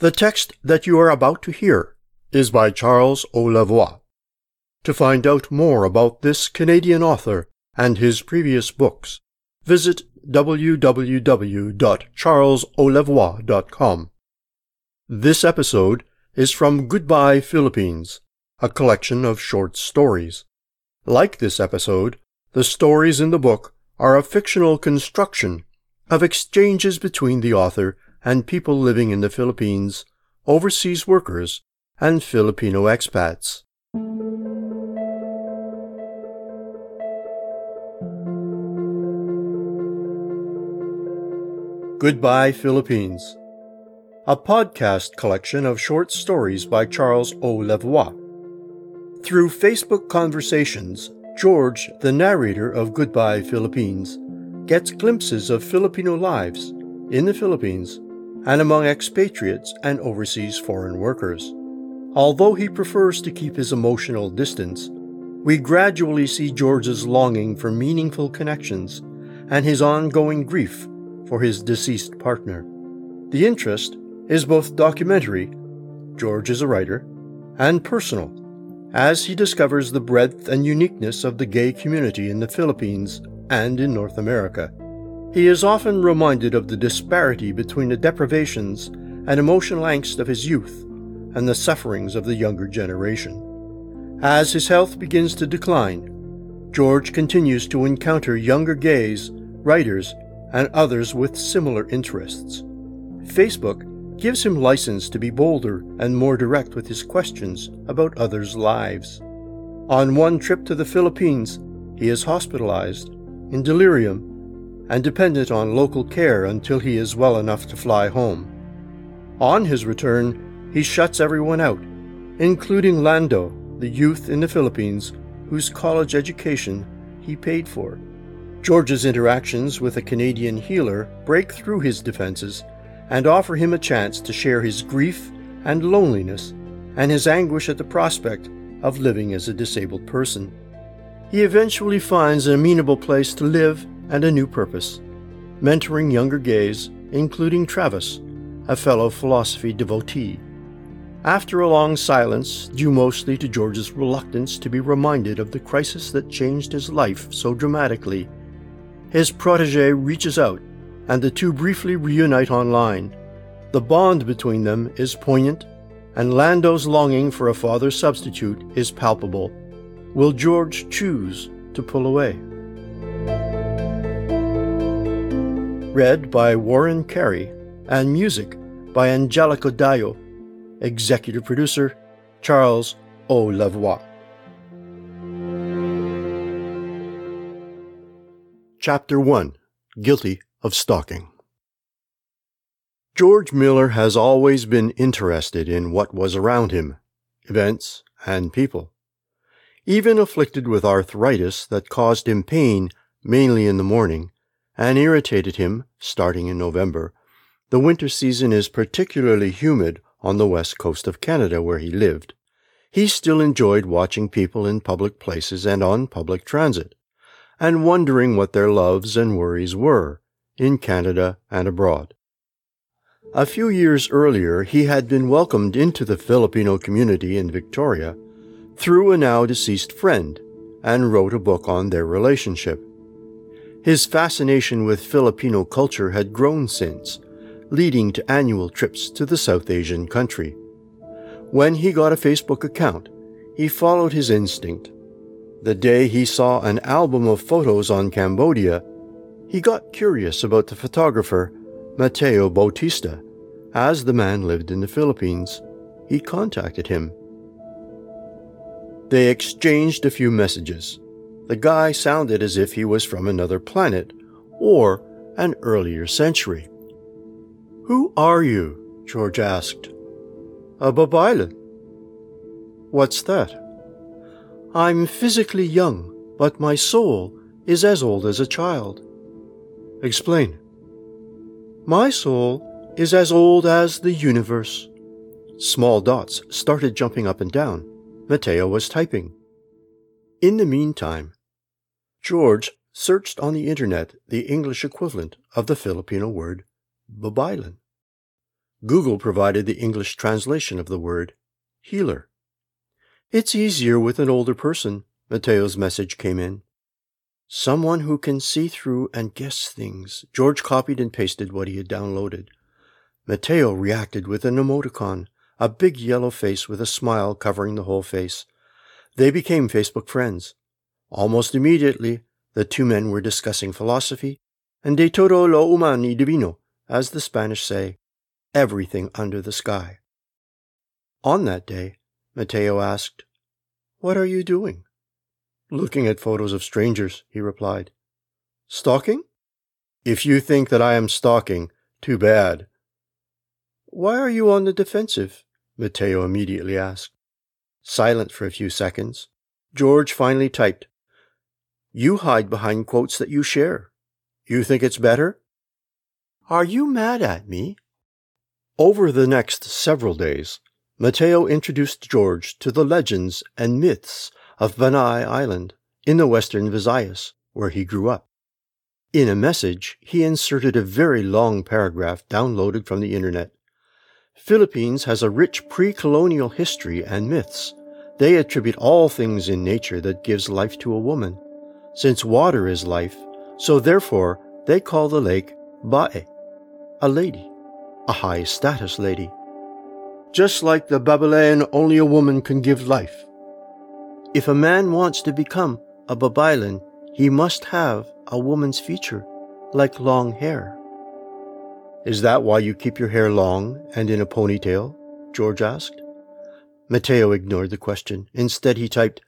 The text that you are about to hear is by Charles O. Lavoie. To find out more about this Canadian author and his previous books, visit www.charlesolavoie.com. This episode is from Goodbye Philippines, a collection of short stories. Like this episode, the stories in the book are a fictional construction of exchanges between the author and people living in the Philippines, overseas workers, and Filipino expats. Goodbye Philippines, a podcast collection of short stories by Charles O. Lavoie. Through Facebook conversations, George, the narrator of Goodbye Philippines, gets glimpses of Filipino lives in the Philippines and among expatriates and overseas foreign workers. Although he prefers to keep his emotional distance, we gradually see George's longing for meaningful connections and his ongoing grief for his deceased partner. The interest is both documentary, George is a writer, and personal, as he discovers the breadth and uniqueness of the gay community in the Philippines and in North America. He is often reminded of the disparity between the deprivations and emotional angst of his youth and the sufferings of the younger generation. As his health begins to decline, George continues to encounter younger gays, writers, and others with similar interests. Facebook gives him license to be bolder and more direct with his questions about others' lives. On one trip to the Philippines, he is hospitalized, in delirium, and dependent on local care until he is well enough to fly home. On his return, he shuts everyone out, including Lando, the youth in the Philippines whose college education he paid for. George's interactions with a Canadian healer break through his defenses and offer him a chance to share his grief and loneliness and his anguish at the prospect of living as a disabled person. He eventually finds an amenable place to live and a new purpose, mentoring younger gays, including Travis, a fellow philosophy devotee. After a long silence, due mostly to George's reluctance to be reminded of the crisis that changed his life so dramatically, his protege reaches out and the two briefly reunite online. The bond between them is poignant, and Lando's longing for a father substitute is palpable. Will George choose to pull away? Read by Warren Carey and music by Angelico Dayo. Executive producer Charles O. Lavoie. Chapter 1 Guilty of Stalking George Miller has always been interested in what was around him, events and people. Even afflicted with arthritis that caused him pain mainly in the morning and irritated him starting in November, the winter season is particularly humid on the west coast of Canada where he lived. He still enjoyed watching people in public places and on public transit and wondering what their loves and worries were in Canada and abroad. A few years earlier, he had been welcomed into the Filipino community in Victoria through a now deceased friend and wrote a book on their relationship. His fascination with Filipino culture had grown since, leading to annual trips to the South Asian country. When he got a Facebook account, he followed his instinct the day he saw an album of photos on Cambodia, he got curious about the photographer Mateo Bautista. As the man lived in the Philippines, he contacted him. They exchanged a few messages. The guy sounded as if he was from another planet or an earlier century. Who are you? George asked. A Babaylan. What's that? I'm physically young, but my soul is as old as a child. Explain. My soul is as old as the universe. Small dots started jumping up and down. Mateo was typing. In the meantime, George searched on the internet the English equivalent of the Filipino word babaylan. Google provided the English translation of the word healer. It's easier with an older person, Mateo's message came in. Someone who can see through and guess things. George copied and pasted what he had downloaded. Mateo reacted with an emoticon, a big yellow face with a smile covering the whole face. They became Facebook friends. Almost immediately, the two men were discussing philosophy and de todo lo humano divino, as the Spanish say, everything under the sky. On that day, Mateo asked, What are you doing? Looking at photos of strangers, he replied. Stalking? If you think that I am stalking, too bad. Why are you on the defensive? Mateo immediately asked. Silent for a few seconds, George finally typed, You hide behind quotes that you share. You think it's better? Are you mad at me? Over the next several days, Mateo introduced George to the legends and myths of Panay Island in the western Visayas, where he grew up. In a message, he inserted a very long paragraph downloaded from the internet. Philippines has a rich pre-colonial history and myths. They attribute all things in nature that gives life to a woman. Since water is life, so therefore they call the lake Bae, a lady, a high status lady. Just like the Babaylan, only a woman can give life. If a man wants to become a Babaylan, he must have a woman's feature, like long hair. Is that why you keep your hair long and in a ponytail? George asked. Matteo ignored the question. Instead, he typed,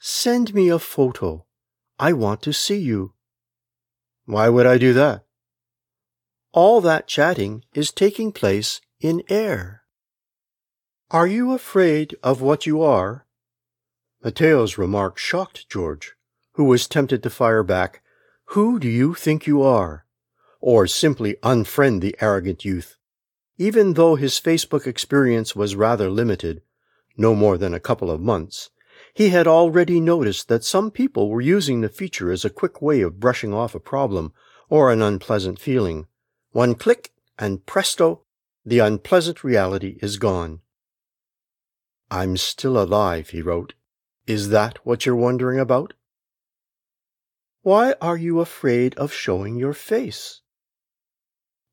Send me a photo. I want to see you. Why would I do that? All that chatting is taking place in air. Are you afraid of what you are? Matteo's remark shocked George, who was tempted to fire back, Who do you think you are? or simply unfriend the arrogant youth. Even though his Facebook experience was rather limited, no more than a couple of months, he had already noticed that some people were using the feature as a quick way of brushing off a problem or an unpleasant feeling. One click, and presto, the unpleasant reality is gone. I'm still alive, he wrote. Is that what you're wondering about? Why are you afraid of showing your face?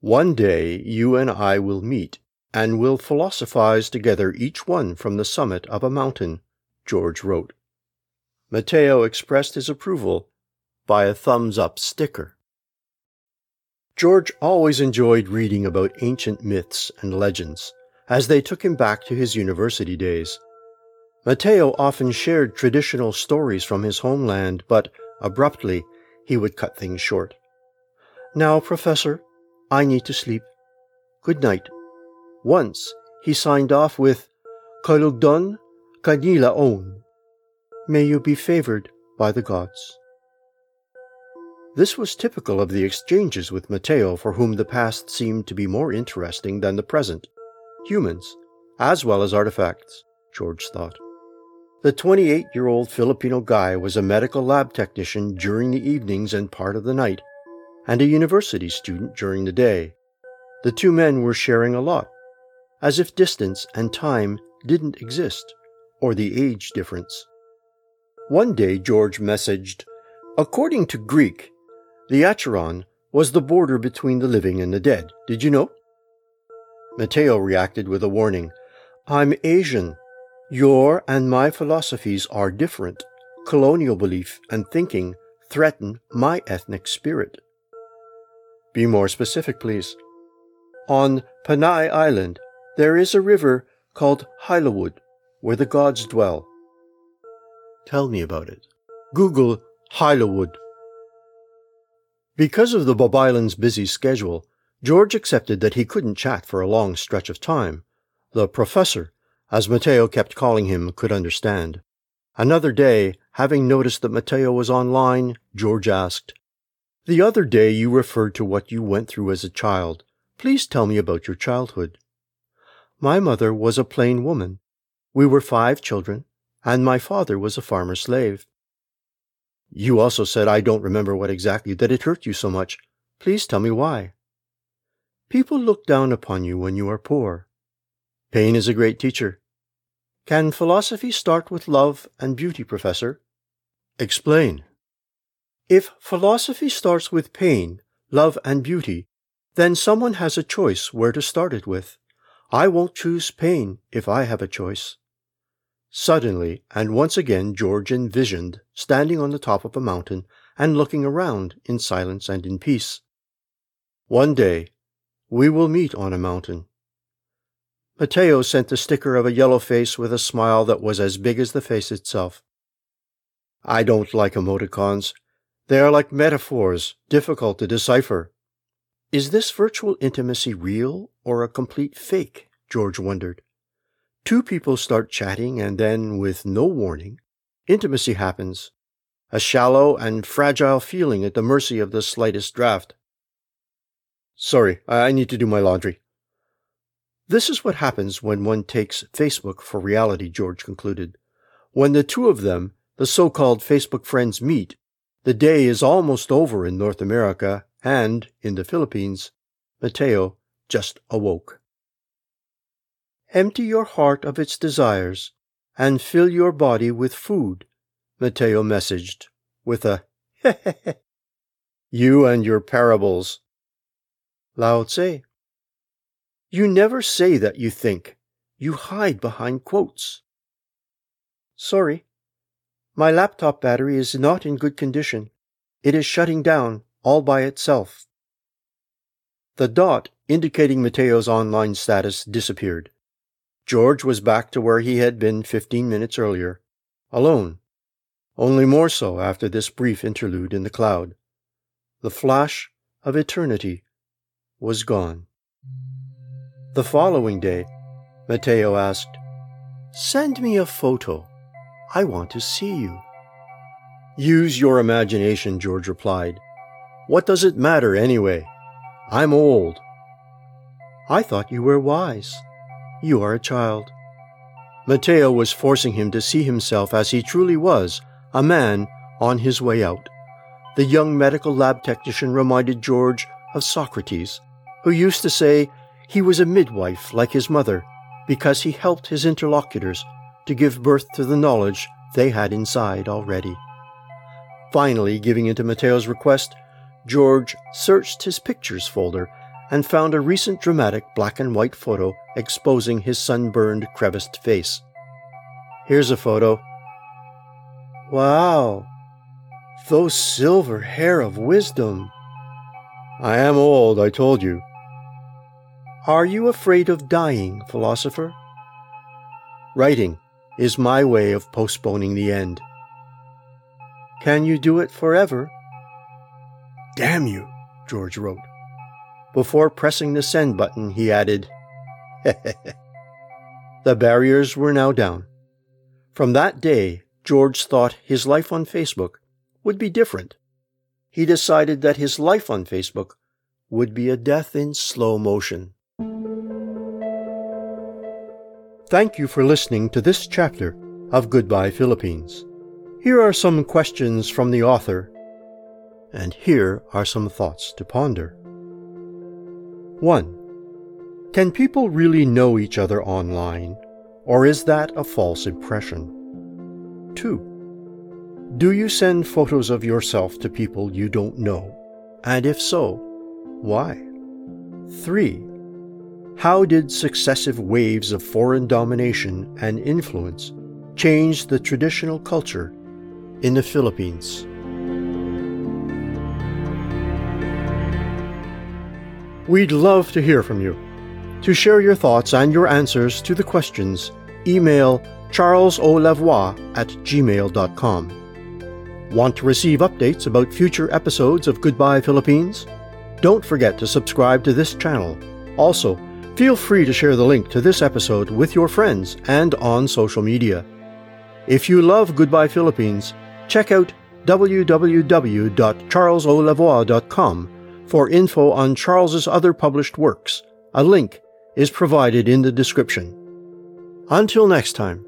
One day you and I will meet, and will philosophize together each one from the summit of a mountain, George wrote. Matteo expressed his approval by a thumbs up sticker. George always enjoyed reading about ancient myths and legends as they took him back to his university days. Matteo often shared traditional stories from his homeland, but abruptly he would cut things short. Now, Professor, I need to sleep. Good night. Once he signed off with Kalugdon Kanila On. May you be favored by the gods. This was typical of the exchanges with Mateo, for whom the past seemed to be more interesting than the present humans, as well as artifacts, George thought. The 28 year old Filipino guy was a medical lab technician during the evenings and part of the night, and a university student during the day. The two men were sharing a lot, as if distance and time didn't exist, or the age difference. One day George messaged, According to Greek, the Acheron was the border between the living and the dead. Did you know? Matteo reacted with a warning. I'm Asian. Your and my philosophies are different. Colonial belief and thinking threaten my ethnic spirit. Be more specific, please. On Panay Island, there is a river called Hylawood, where the gods dwell. Tell me about it. Google Hylawood. Because of the Babaylan's busy schedule, George accepted that he couldn't chat for a long stretch of time. The professor, as Matteo kept calling him, could understand. Another day, having noticed that Matteo was online, George asked, The other day you referred to what you went through as a child. Please tell me about your childhood. My mother was a plain woman. We were five children, and my father was a farmer slave. You also said I don't remember what exactly that it hurt you so much. Please tell me why. People look down upon you when you are poor. Pain is a great teacher. Can philosophy start with love and beauty, Professor? Explain. If philosophy starts with pain, love, and beauty, then someone has a choice where to start it with. I won't choose pain if I have a choice. Suddenly, and once again, George envisioned standing on the top of a mountain and looking around in silence and in peace. One day, we will meet on a mountain. Matteo sent the sticker of a yellow face with a smile that was as big as the face itself. I don't like emoticons. They are like metaphors, difficult to decipher. Is this virtual intimacy real or a complete fake? George wondered. Two people start chatting, and then, with no warning, intimacy happens. A shallow and fragile feeling at the mercy of the slightest draft. Sorry, I need to do my laundry. This is what happens when one takes Facebook for reality, George concluded. When the two of them, the so called Facebook friends, meet, the day is almost over in North America, and, in the Philippines, Mateo just awoke. Empty your heart of its desires and fill your body with food, Matteo messaged with a You and your parables. Lao Tse. You never say that you think. You hide behind quotes. Sorry. My laptop battery is not in good condition. It is shutting down all by itself. The dot indicating Matteo's online status disappeared. George was back to where he had been fifteen minutes earlier, alone, only more so after this brief interlude in the cloud. The flash of eternity was gone. The following day, Matteo asked, Send me a photo. I want to see you. Use your imagination, George replied. What does it matter anyway? I'm old. I thought you were wise. You are a child. Matteo was forcing him to see himself as he truly was, a man on his way out. The young medical lab technician reminded George of Socrates, who used to say he was a midwife like his mother because he helped his interlocutors to give birth to the knowledge they had inside already. Finally, giving in to Matteo's request, George searched his pictures folder and found a recent dramatic black and white photo exposing his sunburned, creviced face. Here's a photo. Wow, those silver hair of wisdom. I am old, I told you. Are you afraid of dying, philosopher? Writing is my way of postponing the end. Can you do it forever? Damn you, George wrote. Before pressing the send button, he added, The barriers were now down. From that day, George thought his life on Facebook would be different. He decided that his life on Facebook would be a death in slow motion. Thank you for listening to this chapter of Goodbye Philippines. Here are some questions from the author, and here are some thoughts to ponder. 1. Can people really know each other online, or is that a false impression? 2. Do you send photos of yourself to people you don't know? And if so, why? 3. How did successive waves of foreign domination and influence change the traditional culture in the Philippines? We'd love to hear from you. To share your thoughts and your answers to the questions, email charlesolavoie at gmail.com. Want to receive updates about future episodes of Goodbye Philippines? Don't forget to subscribe to this channel. Also, feel free to share the link to this episode with your friends and on social media. If you love Goodbye Philippines, check out www.charlesolavoie.com for info on Charles's other published works, a link is provided in the description. Until next time.